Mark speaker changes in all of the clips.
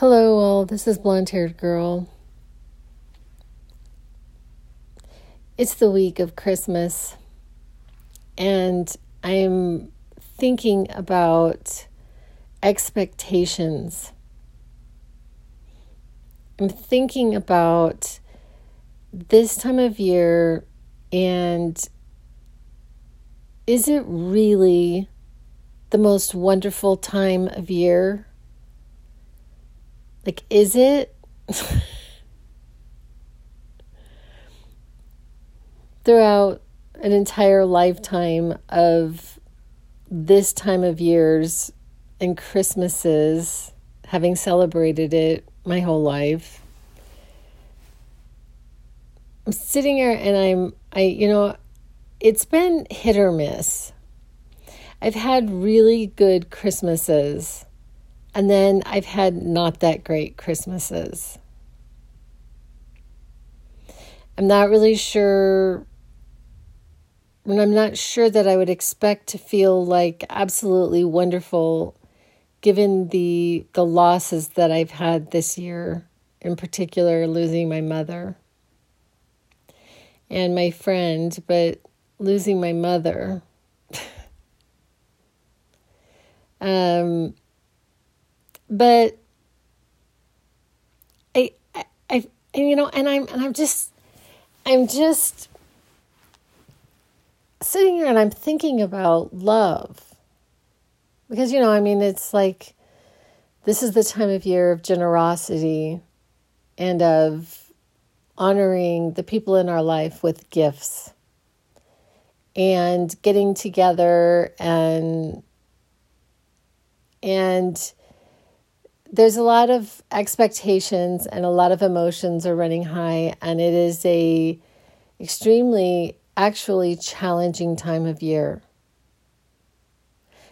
Speaker 1: Hello, all. This is Blonde Haired Girl. It's the week of Christmas, and I'm thinking about expectations. I'm thinking about this time of year and is it really the most wonderful time of year? Like, is it? Throughout an entire lifetime of this time of years and Christmases, having celebrated it my whole life, I'm sitting here and I'm, I, you know, it's been hit or miss. I've had really good Christmases and then I've had not that great Christmases. I'm not really sure, and I'm not sure that I would expect to feel like absolutely wonderful given the the losses that I've had this year, in particular losing my mother and my friend, but losing my mother. um but I, I, I, you know, and I'm, and I'm just, I'm just sitting here and I'm thinking about love. Because, you know, I mean, it's like this is the time of year of generosity and of honoring the people in our life with gifts and getting together and and there's a lot of expectations and a lot of emotions are running high and it is a extremely actually challenging time of year.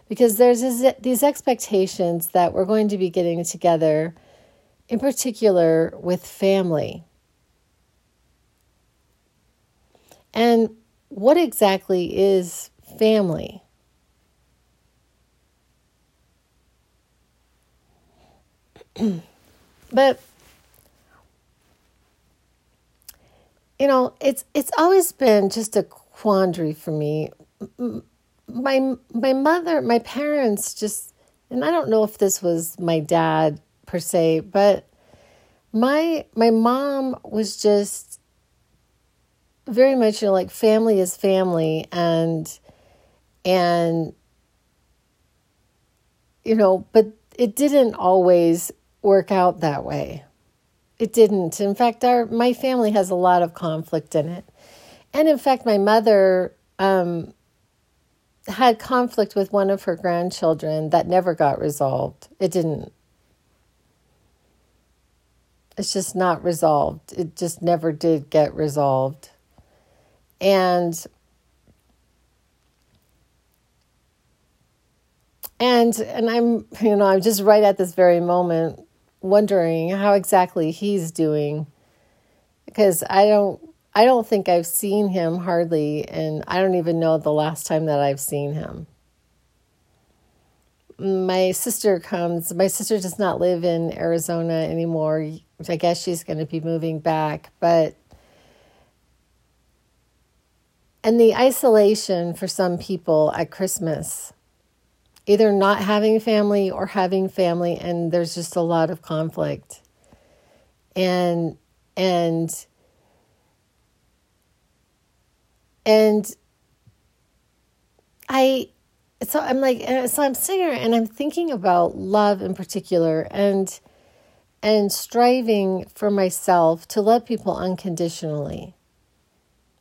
Speaker 1: Because there's these expectations that we're going to be getting together in particular with family. And what exactly is family but you know, it's it's always been just a quandary for me. My my mother, my parents just and I don't know if this was my dad per se, but my my mom was just very much you know like family is family and and you know, but it didn't always work out that way. It didn't. In fact, our my family has a lot of conflict in it, and in fact, my mother um, had conflict with one of her grandchildren that never got resolved. It didn't. It's just not resolved. It just never did get resolved, and and and I'm you know I'm just right at this very moment wondering how exactly he's doing because I don't I don't think I've seen him hardly and I don't even know the last time that I've seen him. My sister comes, my sister does not live in Arizona anymore. I guess she's going to be moving back, but and the isolation for some people at Christmas either not having family or having family and there's just a lot of conflict. And and and i so i'm like so i'm sitting here and i'm thinking about love in particular and and striving for myself to love people unconditionally.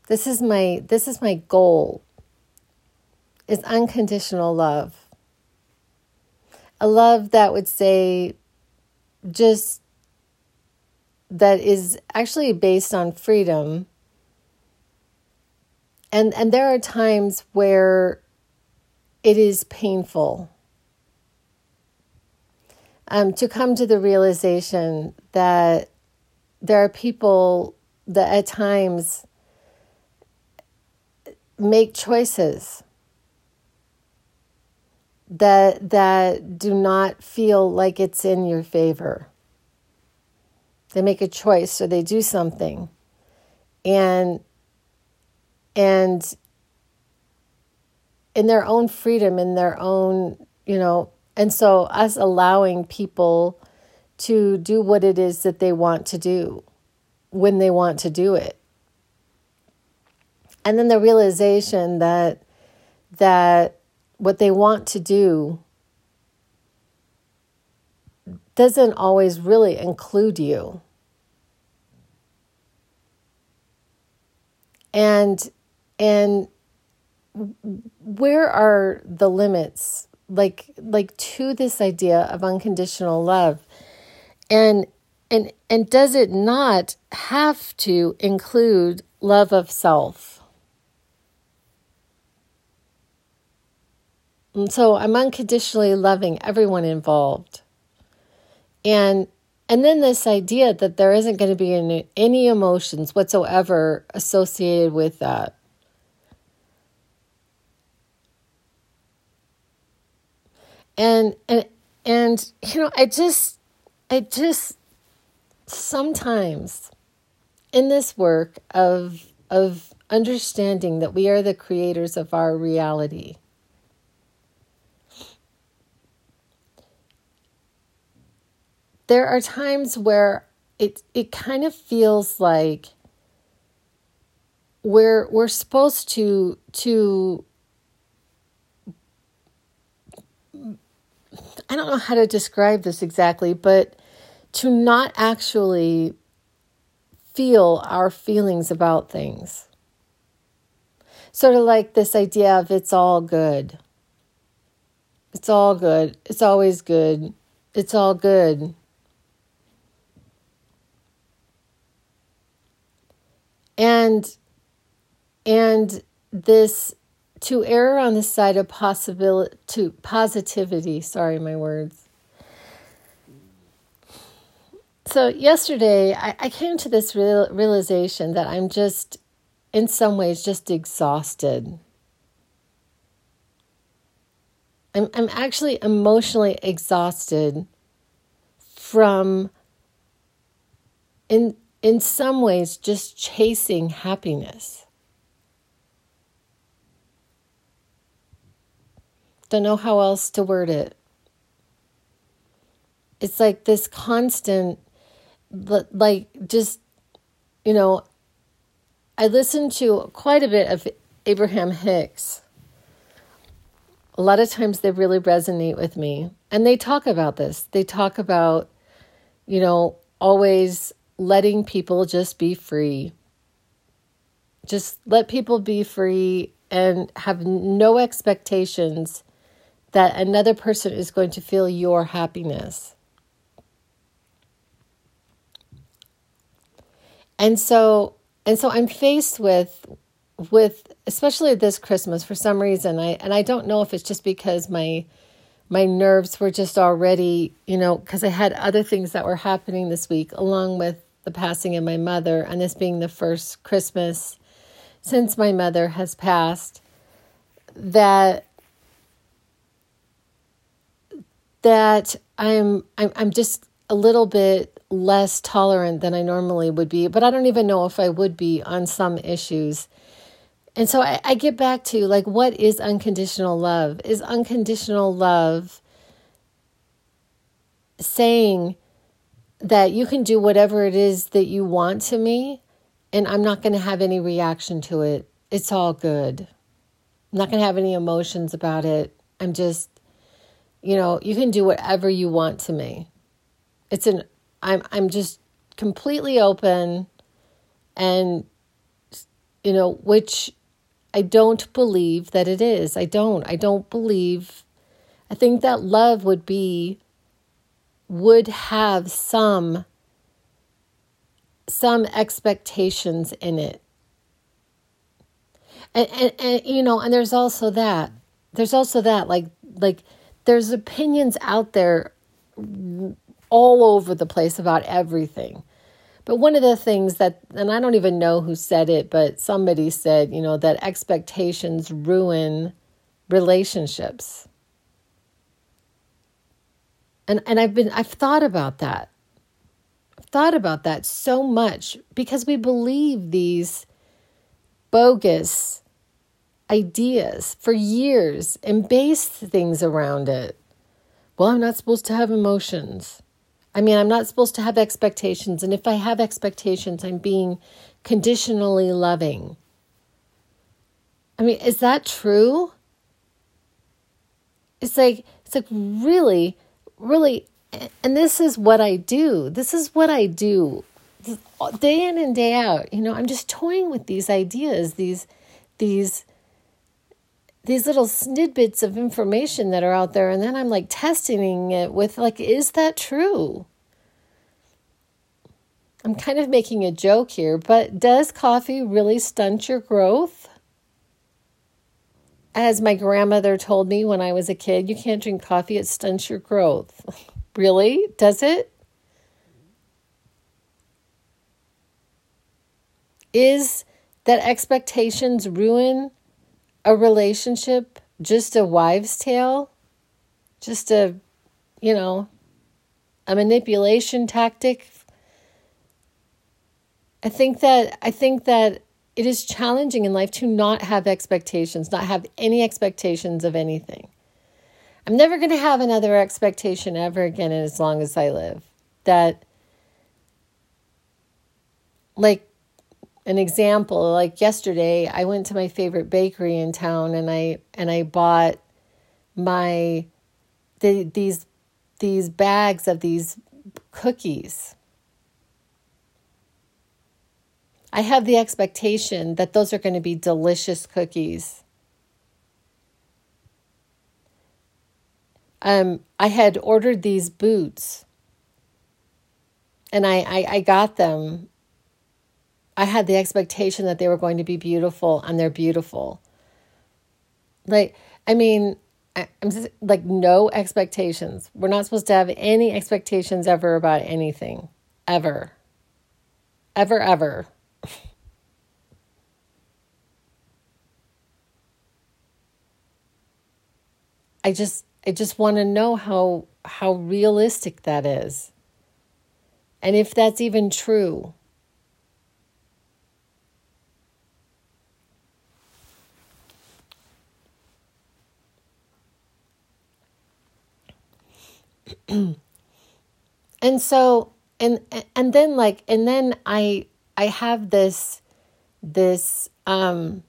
Speaker 1: This is my this is my goal is unconditional love a love that would say just that is actually based on freedom. And and there are times where it is painful um, to come to the realization that there are people that at times make choices that that do not feel like it's in your favor. they make a choice or they do something and and in their own freedom in their own you know and so us allowing people to do what it is that they want to do when they want to do it and then the realization that that what they want to do doesn't always really include you. And and where are the limits like like to this idea of unconditional love? And and and does it not have to include love of self? And so I'm unconditionally loving everyone involved. And and then this idea that there isn't going to be any, any emotions whatsoever associated with that. And and and you know i just i just sometimes in this work of of understanding that we are the creators of our reality there are times where it it kind of feels like we're we're supposed to to I don't know how to describe this exactly, but to not actually feel our feelings about things. Sort of like this idea of it's all good. It's all good. It's always good. It's all good. And and this to err on the side of possibility to positivity sorry my words. So yesterday I, I came to this real, realization that i'm just in some ways just exhausted. I'm, I'm actually emotionally exhausted from in in some ways just chasing happiness. Don't know how else to word it. It's like this constant, like, just, you know, I listened to quite a bit of Abraham Hicks. A lot of times they really resonate with me. And they talk about this. They talk about, you know, always letting people just be free. Just let people be free and have no expectations that another person is going to feel your happiness. And so and so I'm faced with with especially this Christmas for some reason I and I don't know if it's just because my my nerves were just already, you know, because I had other things that were happening this week along with the passing of my mother, and this being the first Christmas since my mother has passed, that that I'm I'm I'm just a little bit less tolerant than I normally would be, but I don't even know if I would be on some issues. And so I, I get back to like, what is unconditional love? Is unconditional love saying, that you can do whatever it is that you want to me, and I'm not going to have any reaction to it. It's all good. I'm not going to have any emotions about it. I'm just, you know, you can do whatever you want to me. It's an, I'm, I'm just completely open and, you know, which I don't believe that it is. I don't. I don't believe. I think that love would be would have some some expectations in it. And, and, and you know, and there's also that. There's also that like like there's opinions out there all over the place about everything. But one of the things that, and I don't even know who said it, but somebody said, you know, that expectations ruin relationships. And and I've been I've thought about that. I've thought about that so much because we believe these bogus ideas for years and based things around it. Well, I'm not supposed to have emotions. I mean, I'm not supposed to have expectations. And if I have expectations, I'm being conditionally loving. I mean, is that true? It's like, it's like really, really, and this is what I do. This is what I do day in and day out. You know, I'm just toying with these ideas, these, these, these little snippets of information that are out there and then I'm like testing it with like is that true? I'm kind of making a joke here, but does coffee really stunt your growth? As my grandmother told me when I was a kid, you can't drink coffee, it stunts your growth. really? Does it? Is that expectations ruin a relationship just a wives' tale? Just a, you know, a manipulation tactic? I think that I think that it is challenging in life to not have expectations, not have any expectations of anything. I'm never going to have another expectation ever again as long as I live. That, like, an example like yesterday i went to my favorite bakery in town and i and i bought my the, these these bags of these cookies i have the expectation that those are going to be delicious cookies um, i had ordered these boots and I, I, I got them I had the expectation that they were going to be beautiful, and they're beautiful. Like, I mean, I'm just like no expectations. We're not supposed to have any expectations ever about anything, ever, ever, ever. I just, I just want to know how how realistic that is, and if that's even true. and so and and then like and then I I have this this um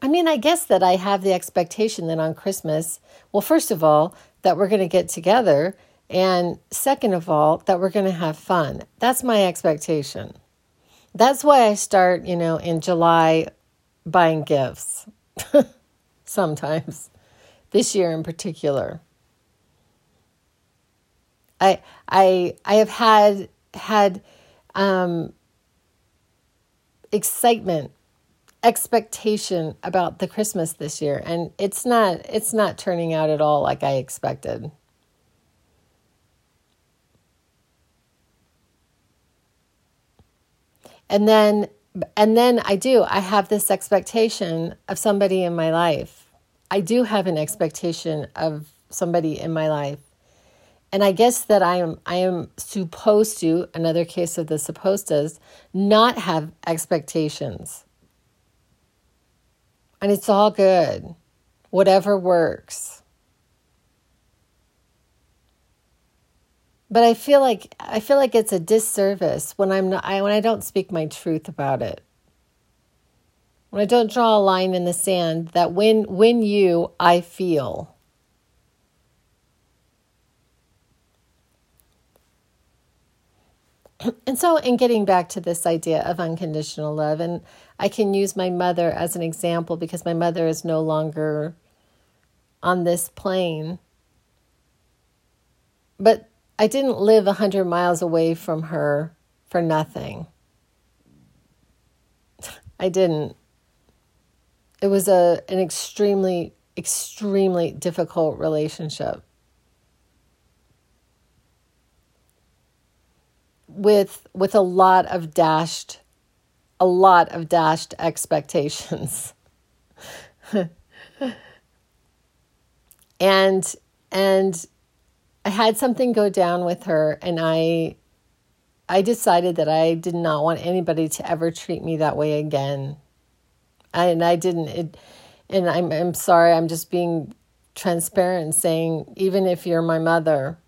Speaker 1: I mean I guess that I have the expectation that on Christmas, well first of all, that we're going to get together and second of all, that we're going to have fun. That's my expectation. That's why I start, you know, in July buying gifts. Sometimes. This year in particular. I I I have had had um, excitement, expectation about the Christmas this year, and it's not it's not turning out at all like I expected. And then and then I do I have this expectation of somebody in my life. I do have an expectation of somebody in my life and I guess that I am I am supposed to, another case of the supposed is, not have expectations. And it's all good. Whatever works. But I feel like I feel like it's a disservice when I'm not I, when I don't speak my truth about it. When I don't draw a line in the sand that when when you I feel and so, in getting back to this idea of unconditional love, and I can use my mother as an example because my mother is no longer on this plane. But I didn't live a 100 miles away from her for nothing. I didn't. It was a an extremely extremely difficult relationship. With with a lot of dashed a lot of dashed expectations. and and I had something go down with her and I I decided that I did not want anybody to ever treat me that way again. And I didn't it and I'm I'm sorry, I'm just being transparent saying even if you're my mother,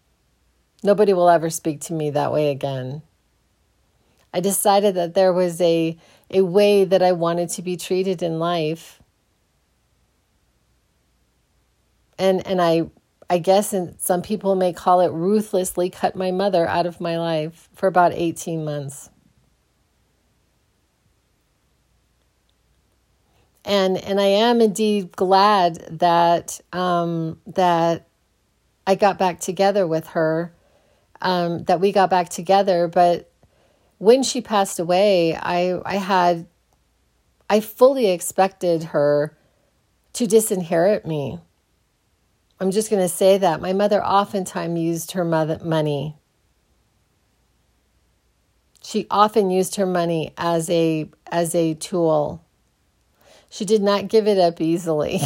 Speaker 1: nobody will ever speak to me that way again. I decided that there was a a way that I wanted to be treated in life. And and I I guess and some people may call it ruthlessly cut my mother out of my life for about 18 months. And and I am indeed glad that um, that I got back together with her, um, that we got back together, but when she passed away, I I had I fully expected her to disinherit me. I'm just going to say that my mother oftentimes used her mother money. She often used her money as a as a tool. She did not give it up easily.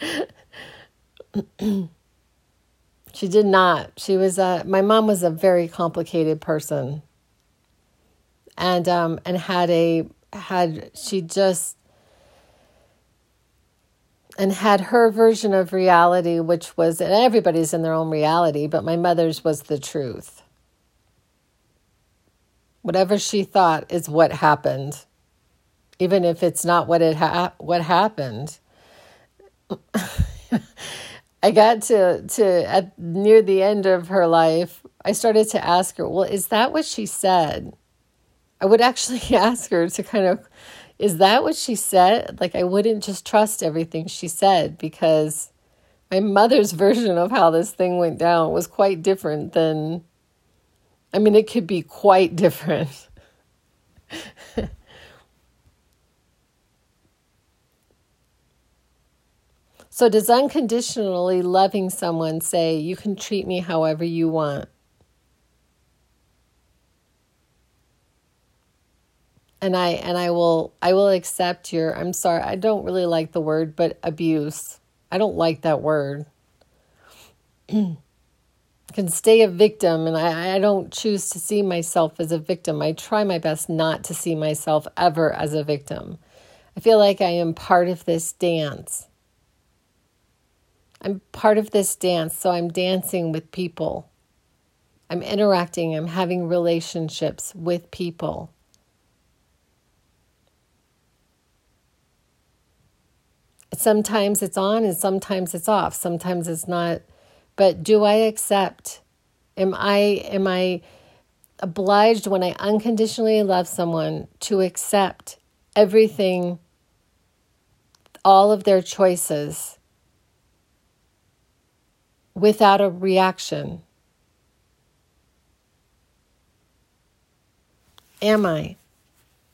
Speaker 1: she did not. She was a my mom was a very complicated person and um, and had a had she just and had her version of reality, which was and everybody's in their own reality, but my mother's was the truth. Whatever she thought is what happened, even if it's not what it ha- what happened. I got to to at near the end of her life, I started to ask her, "Well, is that what she said?" I would actually ask her to kind of, is that what she said? Like, I wouldn't just trust everything she said because my mother's version of how this thing went down was quite different than, I mean, it could be quite different. So, does unconditionally loving someone say, you can treat me however you want? and I and I will I will accept your I'm sorry I don't really like the word but abuse. I don't like that word. can stay a victim and I, I don't choose to see myself as a victim. I try my best not to see myself ever as a victim. I feel like I am part of this dance. I'm part of this dance, so I'm dancing with people. I'm interacting, I'm having relationships with people. sometimes it's on and sometimes it's off sometimes it's not but do i accept am i am i obliged when i unconditionally love someone to accept everything all of their choices without a reaction am i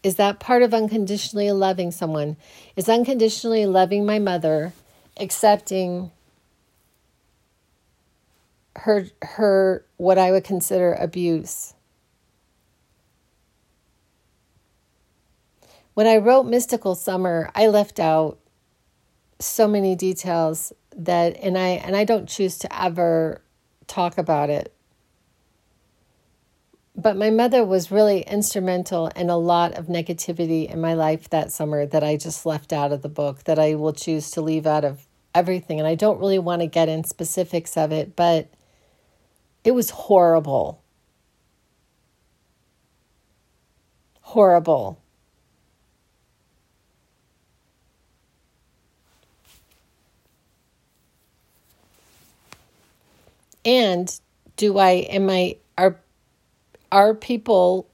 Speaker 1: is that part of unconditionally loving someone? Is unconditionally loving my mother, accepting her her what I would consider abuse. When I wrote Mystical Summer, I left out so many details that and I and I don't choose to ever talk about it but my mother was really instrumental in a lot of negativity in my life that summer that I just left out of the book, that I will choose to leave out of everything. And I don't really want to get in specifics of it, but it was horrible. Horrible. And do I, am I, are our people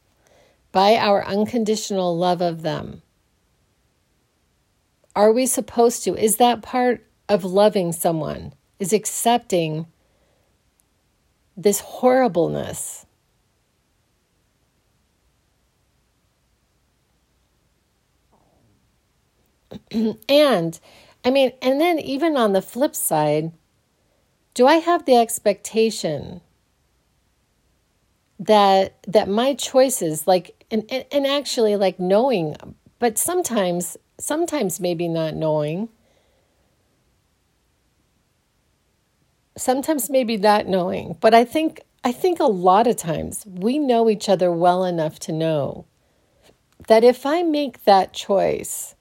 Speaker 1: by our unconditional love of them? Are we supposed to? Is that part of loving someone? Is accepting this horribleness? and I mean, and then even on the flip side, do I have the expectation that that my choices like and, and, and actually like knowing but sometimes sometimes maybe not knowing sometimes maybe not knowing but i think I think a lot of times we know each other well enough to know that if I make that choice,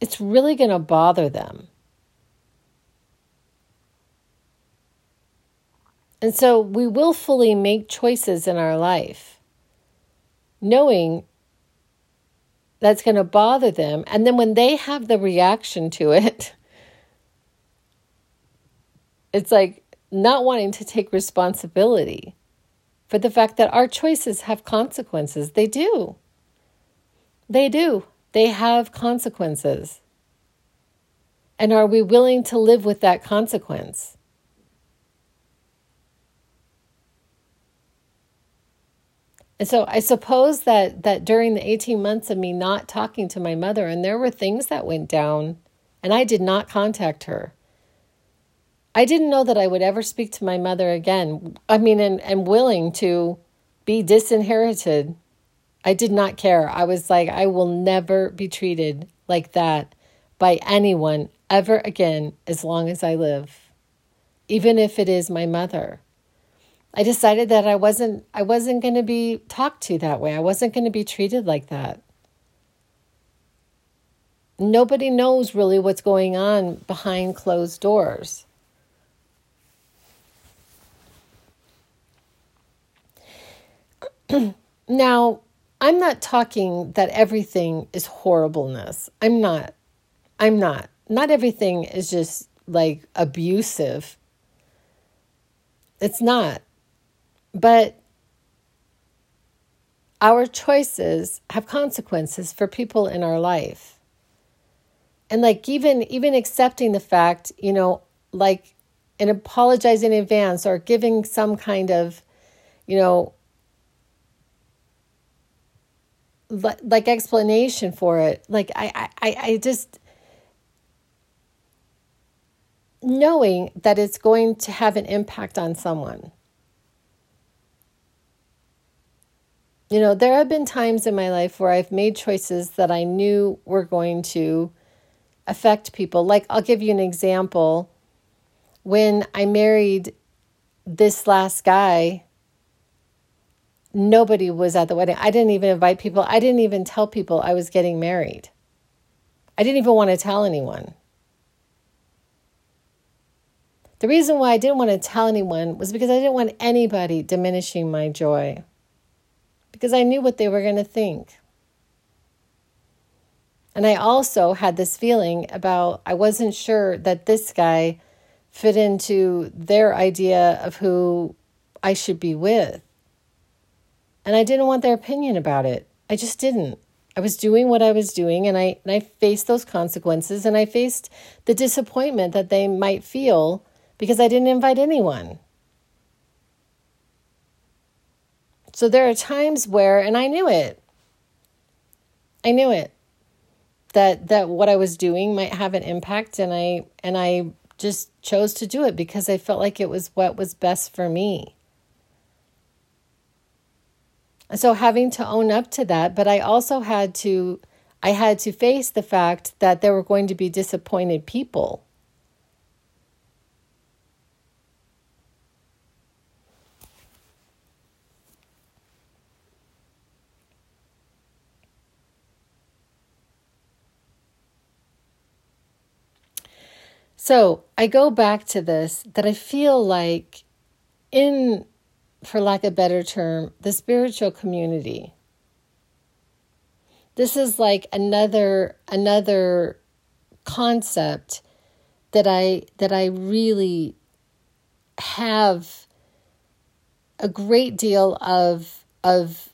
Speaker 1: it's really going to bother them. And so we willfully make choices in our life, knowing that's going to bother them. And then when they have the reaction to it, it's like not wanting to take responsibility for the fact that our choices have consequences. They do. They do. They have consequences. And are we willing to live with that consequence? And so I suppose that that during the 18 months of me not talking to my mother and there were things that went down and I did not contact her. I didn't know that I would ever speak to my mother again. I mean, and, and willing to be disinherited. I did not care. I was like, I will never be treated like that by anyone ever again as long as I live, even if it is my mother. I decided that I wasn't I wasn't going to be talked to that way. I wasn't going to be treated like that. Nobody knows really what's going on behind closed doors. now, I'm not talking that everything is horribleness. I'm not. I'm not. Not everything is just like abusive. It's not. But our choices have consequences for people in our life. And like even even accepting the fact, you know, like and apologizing in advance or giving some kind of, you know, like explanation for it like I, I i just knowing that it's going to have an impact on someone you know there have been times in my life where i've made choices that i knew were going to affect people like i'll give you an example when i married this last guy Nobody was at the wedding. I didn't even invite people. I didn't even tell people I was getting married. I didn't even want to tell anyone. The reason why I didn't want to tell anyone was because I didn't want anybody diminishing my joy. Because I knew what they were going to think. And I also had this feeling about I wasn't sure that this guy fit into their idea of who I should be with. And I didn't want their opinion about it. I just didn't. I was doing what I was doing and I and I faced those consequences and I faced the disappointment that they might feel because I didn't invite anyone. So there are times where and I knew it. I knew it. That that what I was doing might have an impact and I and I just chose to do it because I felt like it was what was best for me. So having to own up to that, but I also had to I had to face the fact that there were going to be disappointed people. So I go back to this that I feel like in for lack of a better term, the spiritual community. This is like another another concept that I that I really have a great deal of of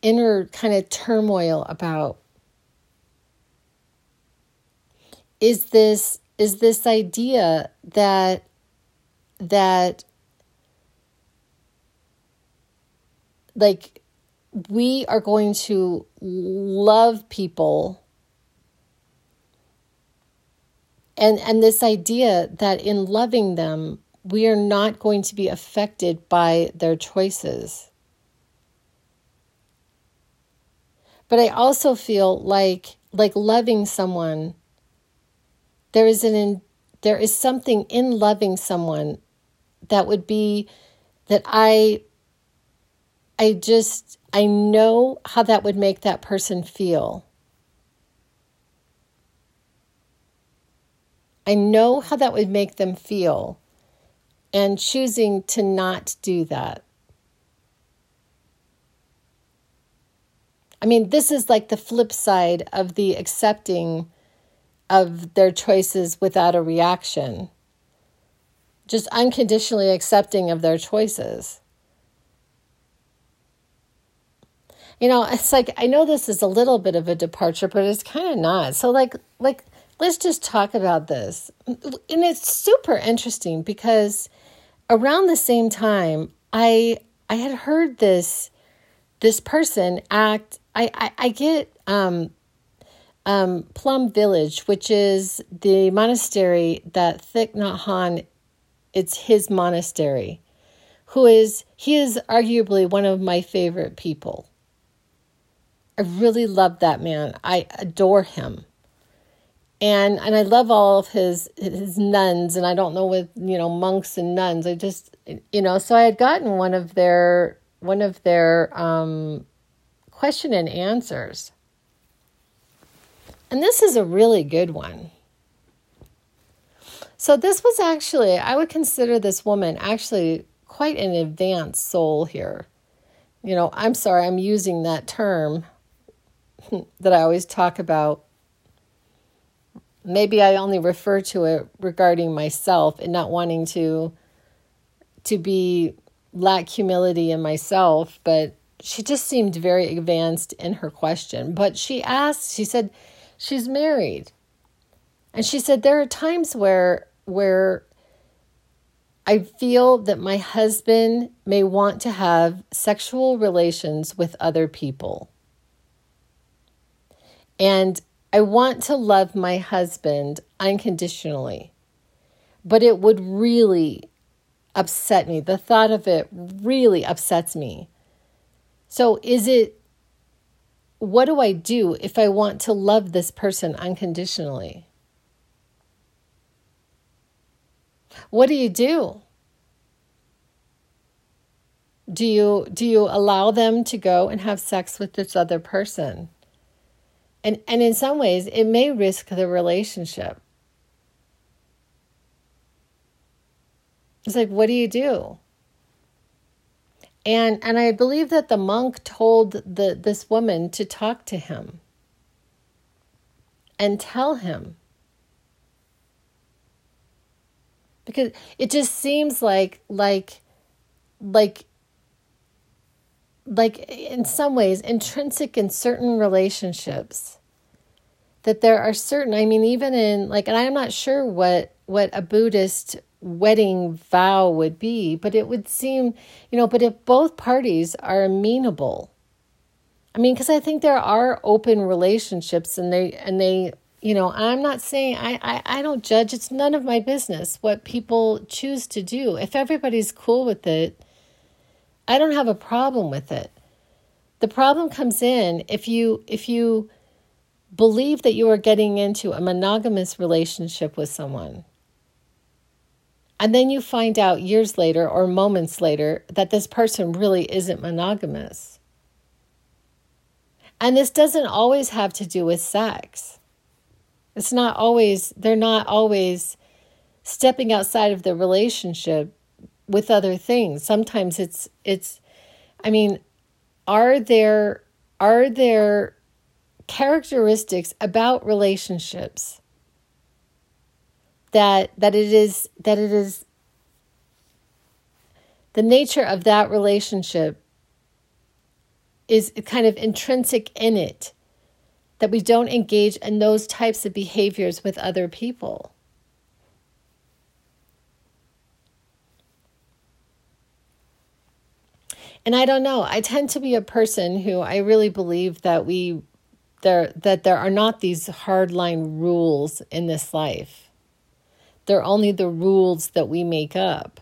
Speaker 1: inner kind of turmoil about is this is this idea that that like we are going to love people and and this idea that in loving them we are not going to be affected by their choices. But i also feel like like loving someone there is an in, there is something in loving someone that would be that I I just I know how that would make that person feel. I know how that would make them feel and choosing to not do that. I mean, this is like the flip side of the accepting of their choices without a reaction. Just unconditionally accepting of their choices. You know, it's like I know this is a little bit of a departure, but it's kind of not. So like like let's just talk about this. And it's super interesting because around the same time I I had heard this this person act I, I, I get um, um, Plum Village, which is the monastery that Thich Nhat Hanh, it's his monastery, who is, he is arguably one of my favorite people. I really love that man. I adore him. And and I love all of his his nuns and I don't know with you know monks and nuns. I just you know so I had gotten one of their one of their um question and answers. And this is a really good one. So, this was actually, I would consider this woman actually quite an advanced soul here. You know, I'm sorry, I'm using that term that I always talk about. Maybe I only refer to it regarding myself and not wanting to to be lack humility in myself, but she just seemed very advanced in her question. But she asked, she said, she's married. And she said, there are times where, where I feel that my husband may want to have sexual relations with other people. And I want to love my husband unconditionally. But it would really upset me. The thought of it really upsets me so, is it what do I do if I want to love this person unconditionally? What do you do? Do you do you allow them to go and have sex with this other person? And and in some ways it may risk the relationship. It's like what do you do? And and I believe that the monk told the this woman to talk to him and tell him. Because it just seems like like like like in some ways intrinsic in certain relationships that there are certain i mean even in like and i'm not sure what what a buddhist wedding vow would be, but it would seem, you know, but if both parties are amenable, I mean, because I think there are open relationships and they, and they, you know, I'm not saying I, I, I don't judge. It's none of my business what people choose to do. If everybody's cool with it, I don't have a problem with it. The problem comes in if you, if you, believe that you are getting into a monogamous relationship with someone and then you find out years later or moments later that this person really isn't monogamous. And this doesn't always have to do with sex. It's not always, they're not always stepping outside of the relationship with other things. Sometimes it's, it's, I mean, are there, are there characteristics about relationships that that it is that it is the nature of that relationship is kind of intrinsic in it that we don't engage in those types of behaviors with other people. And I don't know, I tend to be a person who I really believe that we there that there are not these hardline rules in this life. They're only the rules that we make up.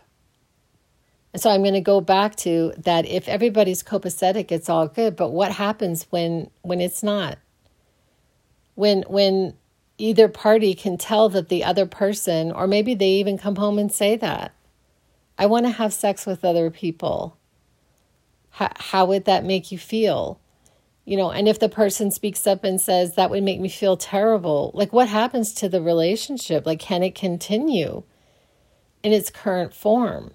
Speaker 1: And so I'm going to go back to that if everybody's copacetic, it's all good. But what happens when when it's not? When when either party can tell that the other person, or maybe they even come home and say that, I want to have sex with other people. How, how would that make you feel? You know, and if the person speaks up and says that would make me feel terrible, like what happens to the relationship? Like, can it continue in its current form?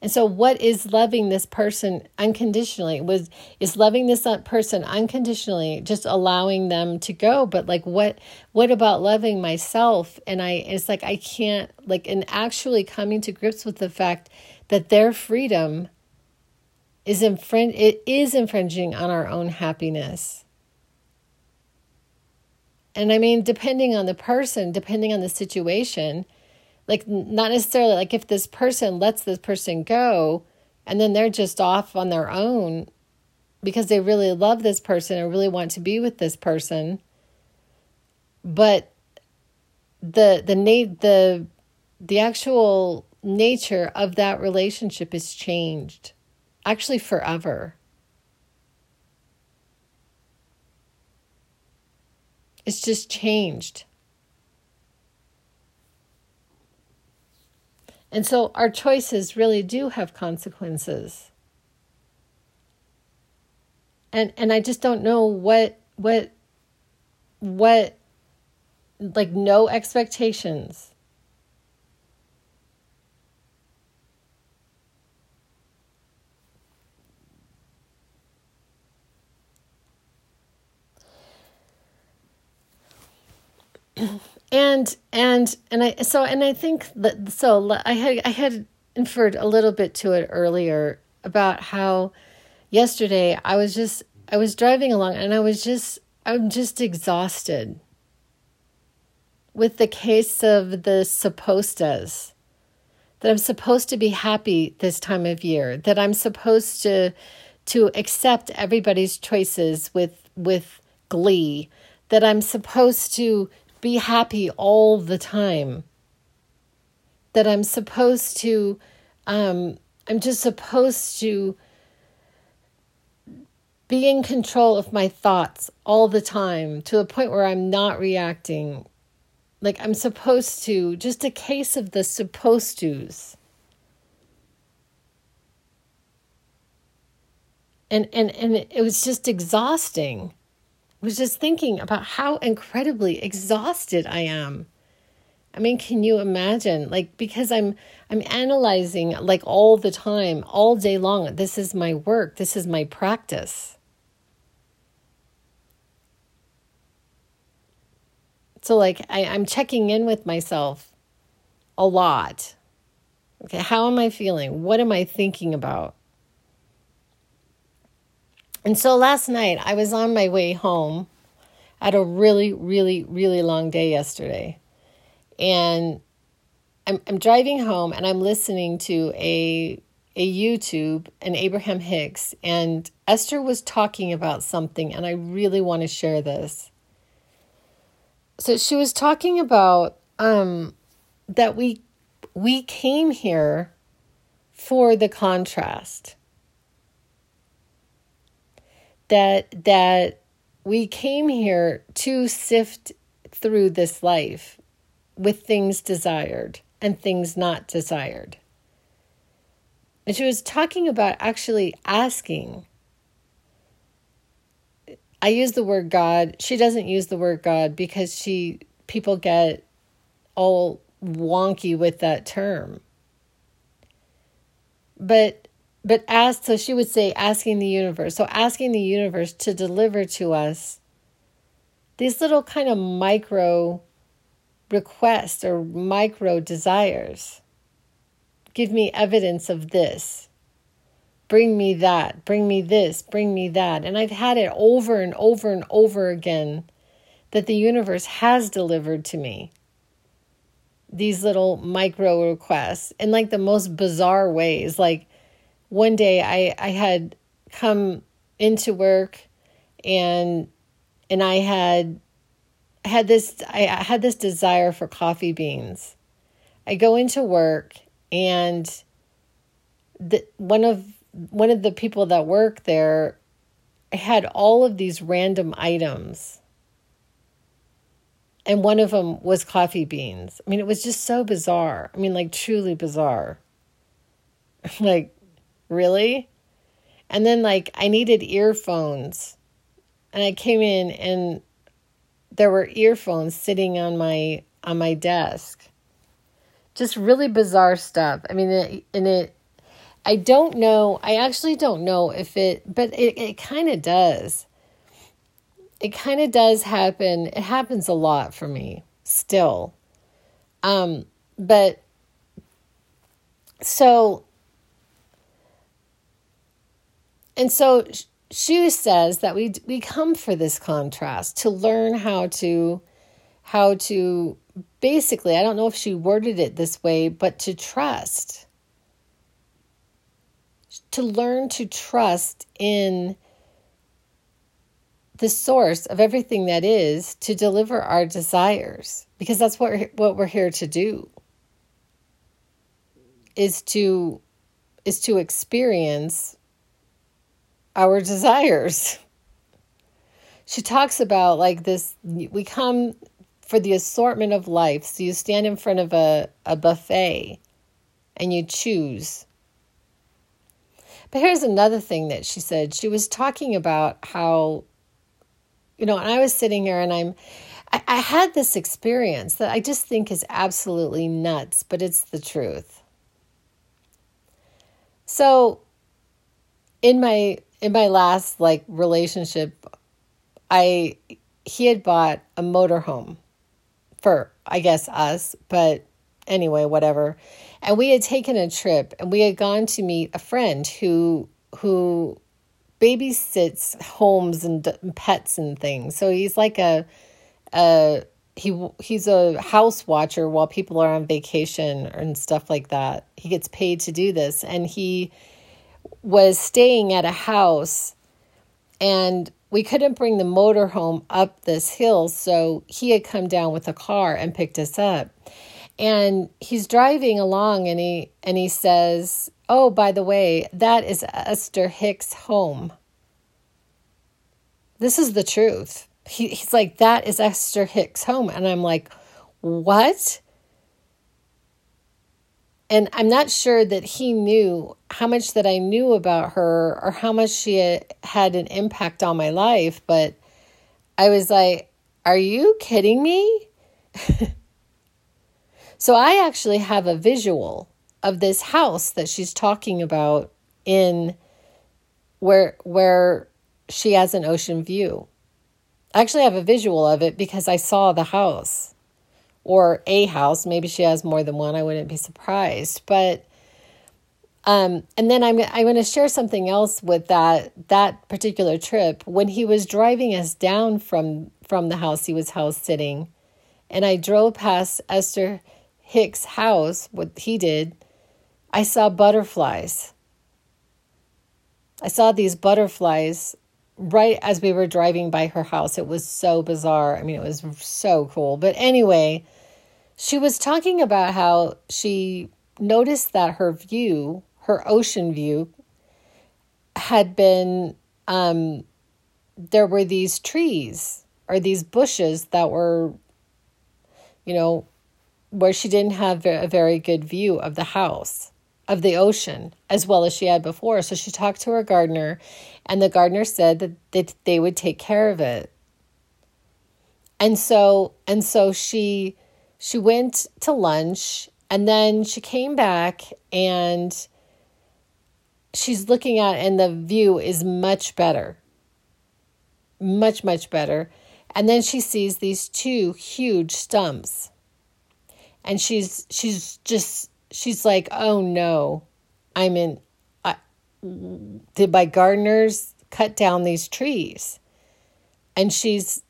Speaker 1: And so what is loving this person unconditionally? Was is loving this person unconditionally just allowing them to go, but like what what about loving myself? And I it's like I can't like and actually coming to grips with the fact that their freedom is it is infringing on our own happiness. And I mean depending on the person, depending on the situation, like not necessarily like if this person lets this person go and then they're just off on their own because they really love this person or really want to be with this person. But the the na- the the actual nature of that relationship is changed actually forever. It's just changed And so our choices really do have consequences. And and I just don't know what what what like no expectations. And and and I so and I think that so I had I had inferred a little bit to it earlier about how yesterday I was just I was driving along and I was just I'm just exhausted with the case of the suppostas that I'm supposed to be happy this time of year that I'm supposed to to accept everybody's choices with with glee that I'm supposed to be happy all the time. That I'm supposed to, um, I'm just supposed to be in control of my thoughts all the time to a point where I'm not reacting. Like I'm supposed to, just a case of the supposed to's. And, and, and it was just exhausting was just thinking about how incredibly exhausted I am. I mean, can you imagine? Like because I'm I'm analyzing like all the time, all day long. This is my work. This is my practice. So like I, I'm checking in with myself a lot. Okay, how am I feeling? What am I thinking about? And so last night I was on my way home. I had a really, really, really long day yesterday. And I'm, I'm driving home and I'm listening to a a YouTube and Abraham Hicks and Esther was talking about something and I really want to share this. So she was talking about um that we we came here for the contrast that that we came here to sift through this life with things desired and things not desired. And she was talking about actually asking. I use the word God. She doesn't use the word God because she people get all wonky with that term. But but ask so she would say asking the universe. So asking the universe to deliver to us these little kind of micro requests or micro desires. Give me evidence of this. Bring me that. Bring me this. Bring me that. And i've had it over and over and over again that the universe has delivered to me these little micro requests in like the most bizarre ways. Like one day I, I had come into work and and I had had this I had this desire for coffee beans. I go into work and the one of one of the people that work there had all of these random items and one of them was coffee beans. I mean, it was just so bizarre. I mean, like truly bizarre. like, really? And then like I needed earphones. And I came in and there were earphones sitting on my on my desk. Just really bizarre stuff. I mean, it, and it I don't know. I actually don't know if it, but it, it kind of does. It kind of does happen. It happens a lot for me still. Um, but so, and so she says that we we come for this contrast to learn how to how to basically I don't know if she worded it this way but to trust. To learn to trust in the source of everything that is to deliver our desires because that's what what we're here to do. Is to is to experience our desires she talks about like this we come for the assortment of life so you stand in front of a, a buffet and you choose but here's another thing that she said. She was talking about how, you know, and I was sitting here and I'm, I, I had this experience that I just think is absolutely nuts, but it's the truth. So, in my in my last like relationship, I he had bought a motorhome for I guess us, but anyway, whatever. And we had taken a trip and we had gone to meet a friend who who babysits homes and pets and things. So he's like a a he he's a house watcher while people are on vacation and stuff like that. He gets paid to do this and he was staying at a house and we couldn't bring the motorhome up this hill, so he had come down with a car and picked us up. And he's driving along and he and he says oh by the way that is esther hicks home. This is the truth. He, he's like that is esther hicks home. And i'm like what and i'm not sure that he knew how much that i knew about her or how much she had, an impact on my life but i was like are you kidding me So I actually have a visual of this house that she's talking about in where where she has an ocean view. I actually have a visual of it because I saw the house or a house. Maybe she has more than one. I wouldn't be surprised. But um, and then I'm I'm going to share something else with that that particular trip when he was driving us down from from the house he was house sitting, and I drove past Esther Hicks' house, what he did, I saw butterflies. I saw these butterflies right as we were driving by her house. It was so bizarre. I mean, it was so cool. But anyway, she was talking about how she noticed that her view, her ocean view, had been, um, there were these trees or these bushes that were, you know, where she didn't have a very good view of the house, of the ocean, as well as she had before. So she talked to her gardener, and the gardener said that they, they would take care of it. And so and so she she went to lunch and then she came back and she's looking at and the view is much better. Much much better. And then she sees these two huge stumps and she's she's just she's like, "Oh no. I'm in I, did my gardeners cut down these trees?" And she's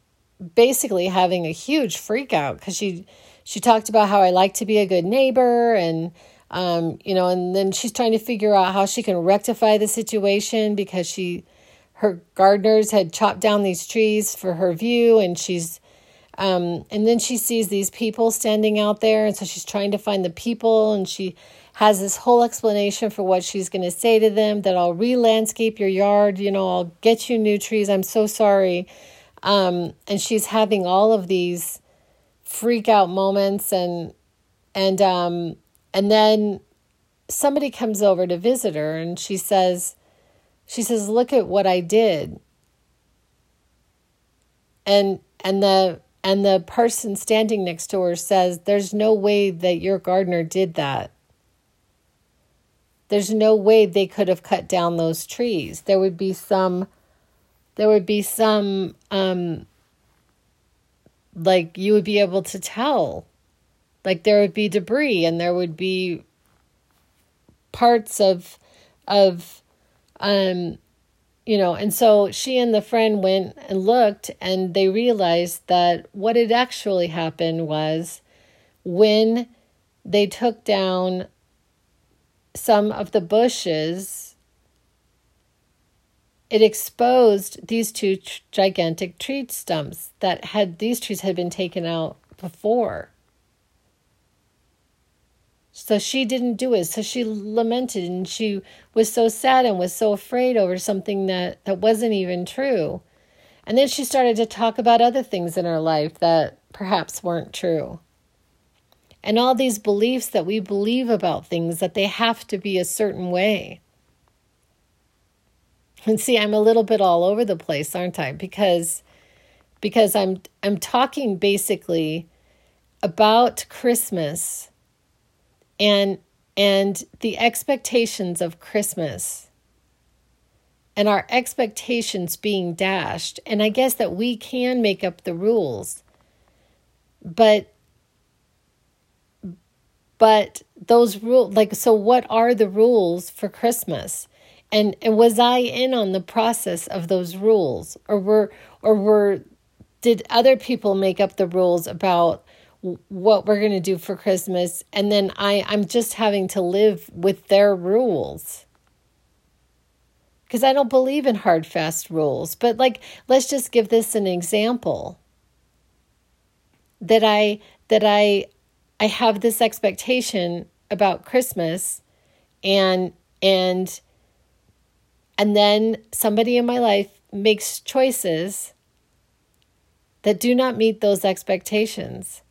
Speaker 1: basically having a huge freak out cuz she she talked about how I like to be a good neighbor and um, you know, and then she's trying to figure out how she can rectify the situation because she her gardeners had chopped down these trees for her view and she's um, and then she sees these people standing out there, and so she's trying to find the people, and she has this whole explanation for what she's going to say to them that I'll re landscape your yard, you know, I'll get you new trees. I'm so sorry. Um, and she's having all of these freak out moments and and um and then somebody comes over to visit her and she says she says look at what I did. And and the and the person standing next to her says there's no way that your gardener did that. There's no way they could have cut down those trees. There would be some there would be some um like you would be able to tell. Like there would be debris and there would be parts of of um you know and so she and the friend went and looked and they realized that what had actually happened was when they took down some of the bushes it exposed these two gigantic tree stumps that had these trees had been taken out before. So she didn't do it. So she lamented and she was so sad and was so afraid over something that that wasn't even true. And then she started to talk about other things in her life that perhaps weren't true. And all these beliefs that we believe about things that they have to be a certain way and see, I'm a little bit all over the place, aren't I? Because because I'm I'm talking basically about Christmas and and the expectations of Christmas and our expectations being dashed. And I guess that we can make up the rules. But but those rules like so what are the rules for Christmas? And and was i in on the process of those rules? Or were or were did other people make up the rules about what we're going to do for christmas? And then i i'm just having to live with their rules. Because i don't believe in hard fast rules. But like let's just give this an example. That i that i i have this expectation about christmas and and and then somebody in my life makes choices that do not meet those expectations.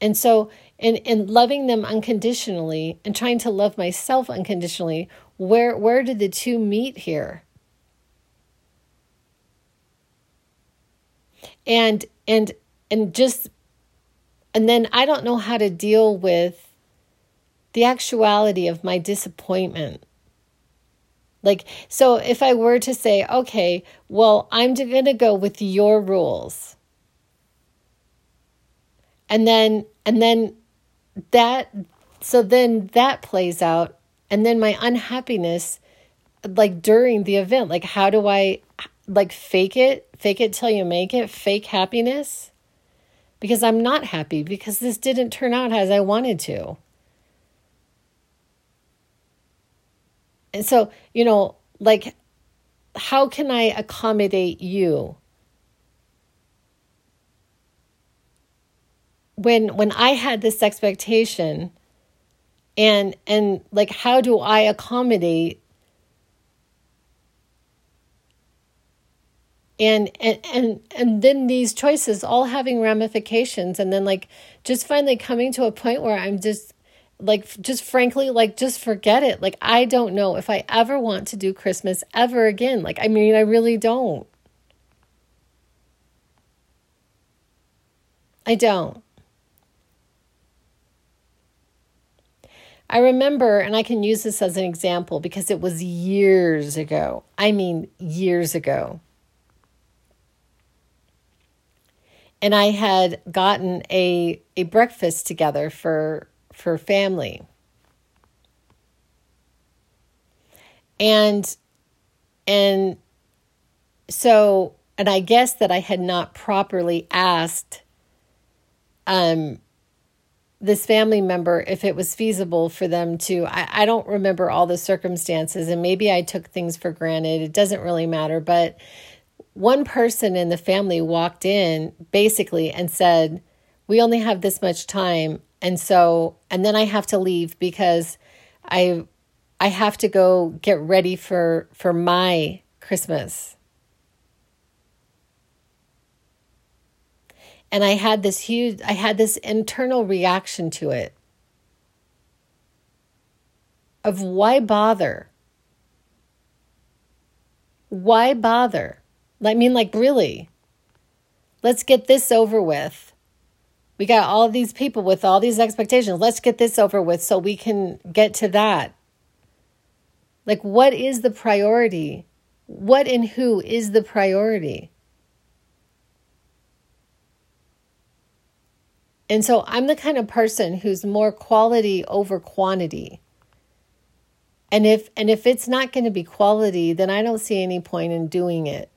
Speaker 1: And so, in, in loving them unconditionally and trying to love myself unconditionally, where, where did the two meet here? And, and, and just, and then I don't know how to deal with the actuality of my disappointment like, so if I were to say, okay, well, I'm going to go with your rules. And then, and then that, so then that plays out. And then my unhappiness, like during the event, like, how do I, like, fake it, fake it till you make it, fake happiness? Because I'm not happy because this didn't turn out as I wanted to. And so, you know, like, how can I accommodate you? When when I had this expectation and and like how do I accommodate and and and and then these choices all having ramifications and then like just finally coming to a point where I'm just like just frankly like just forget it. Like i don't know if i ever want to do christmas ever again. Like i mean i really don't. I don't. I remember and i can use this as an example because it was years ago. I mean years ago. And i had gotten a a breakfast together for for family. And and so and I guess that I had not properly asked um this family member if it was feasible for them to I, I don't remember all the circumstances and maybe I took things for granted. It doesn't really matter, but one person in the family walked in basically and said, We only have this much time and so, and then I have to leave because I I have to go get ready for for my Christmas. And I had this huge, I had this internal reaction to it of why bother? Why bother? I mean, like, really? Let's get this over with. We got all these people with all these expectations. Let's get this over with so we can get to that. Like, what is the priority? What and who is the priority? And so I'm the kind of person who's more quality over quantity. And if and if it's not going to be quality, then I don't see any point in doing it.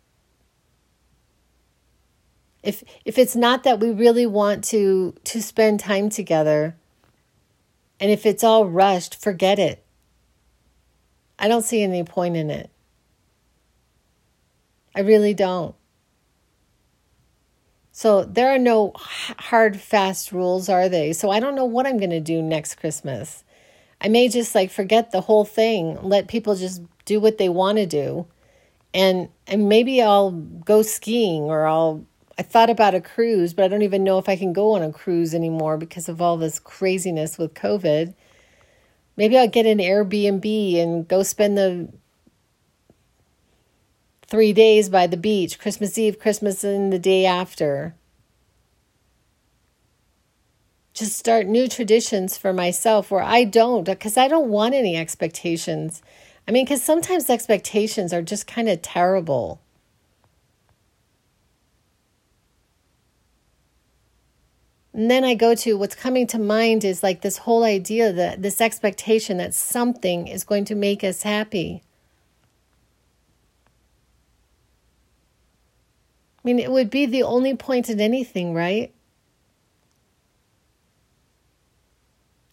Speaker 1: If if it's not that we really want to to spend time together, and if it's all rushed, forget it. I don't see any point in it. I really don't. So there are no hard, fast rules, are they? So I don't know what I'm going to do next Christmas. I may just like forget the whole thing, let people just do what they want to do. And and maybe I'll go skiing or I'll I thought about a cruise, but I don't even know if I can go on a cruise anymore because of all this craziness with COVID. Maybe I'll get an Airbnb and go spend the three days by the beach, Christmas Eve, Christmas, and the day after. Just start new traditions for myself where I don't, because I don't want any expectations. I mean, because sometimes expectations are just kind of terrible. And then I go to what's coming to mind is like this whole idea that this expectation that something is going to make us happy. I mean, it would be the only point in anything, right?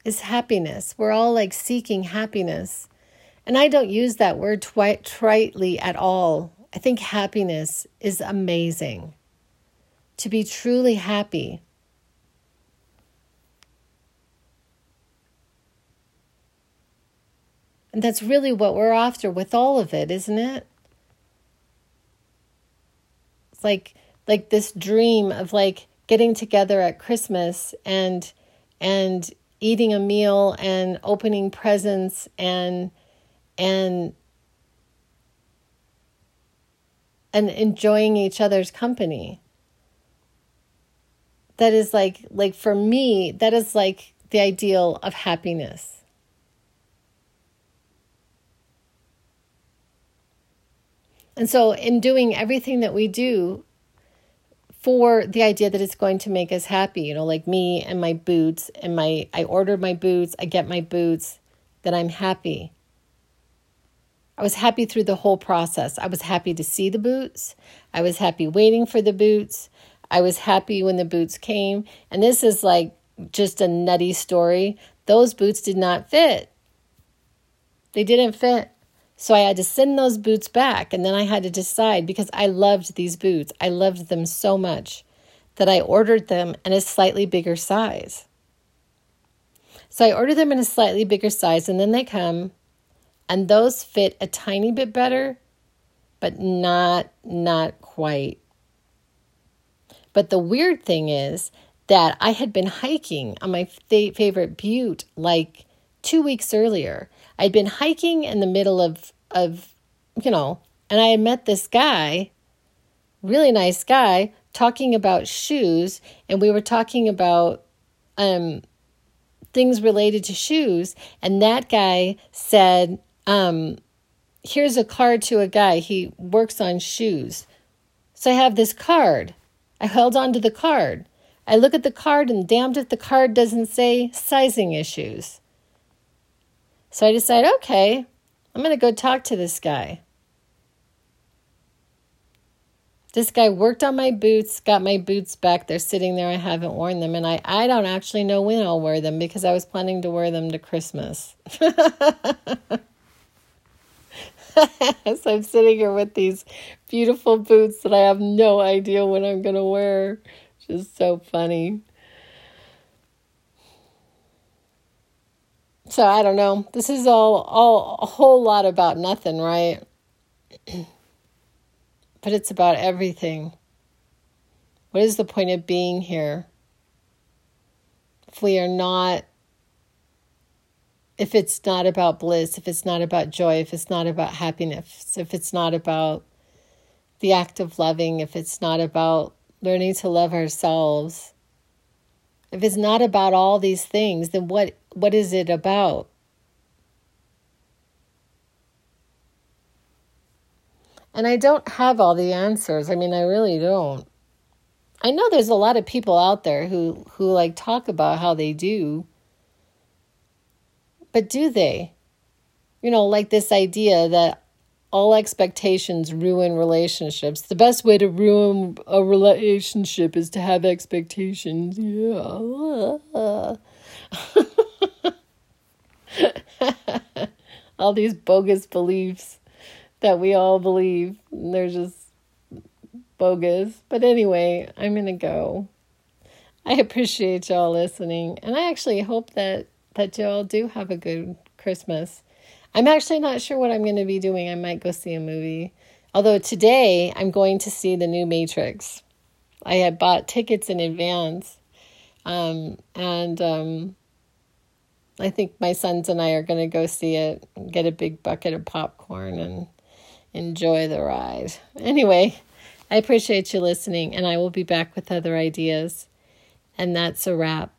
Speaker 1: Is happiness. We're all like seeking happiness. And I don't use that word twi- tritely at all. I think happiness is amazing. To be truly happy. That's really what we're after with all of it, isn't it? It's like like this dream of like getting together at Christmas and and eating a meal and opening presents and and and enjoying each other's company that is like like for me that is like the ideal of happiness And so, in doing everything that we do for the idea that it's going to make us happy, you know, like me and my boots, and my, I ordered my boots, I get my boots, that I'm happy. I was happy through the whole process. I was happy to see the boots. I was happy waiting for the boots. I was happy when the boots came. And this is like just a nutty story. Those boots did not fit. They didn't fit. So I had to send those boots back and then I had to decide because I loved these boots. I loved them so much that I ordered them in a slightly bigger size. So I ordered them in a slightly bigger size and then they come and those fit a tiny bit better, but not not quite. But the weird thing is that I had been hiking on my favorite butte like 2 weeks earlier I'd been hiking in the middle of of you know, and I met this guy, really nice guy, talking about shoes, and we were talking about um things related to shoes, and that guy said, um, here's a card to a guy. He works on shoes. So I have this card. I held on to the card. I look at the card and damned if the card doesn't say sizing issues. So I decide, okay, I'm going to go talk to this guy. This guy worked on my boots, got my boots back. They're sitting there. I haven't worn them. And I, I don't actually know when I'll wear them because I was planning to wear them to Christmas. so I'm sitting here with these beautiful boots that I have no idea when I'm going to wear. Just so funny. So I don't know. This is all all a whole lot about nothing, right? but it's about everything. What is the point of being here? If we are not, if it's not about bliss, if it's not about joy, if it's not about happiness, if it's not about the act of loving, if it's not about learning to love ourselves, if it's not about all these things, then what what is it about? And I don't have all the answers. I mean, I really don't. I know there's a lot of people out there who who like talk about how they do. But do they? You know, like this idea that all expectations ruin relationships. The best way to ruin a relationship is to have expectations. Yeah. all these bogus beliefs that we all believe. They're just bogus. But anyway, I'm going to go. I appreciate y'all listening, and I actually hope that that y'all do have a good Christmas. I'm actually not sure what I'm going to be doing. I might go see a movie. Although today I'm going to see the new Matrix. I had bought tickets in advance. Um, and um, I think my sons and I are going to go see it, get a big bucket of popcorn, and enjoy the ride. Anyway, I appreciate you listening, and I will be back with other ideas. And that's a wrap.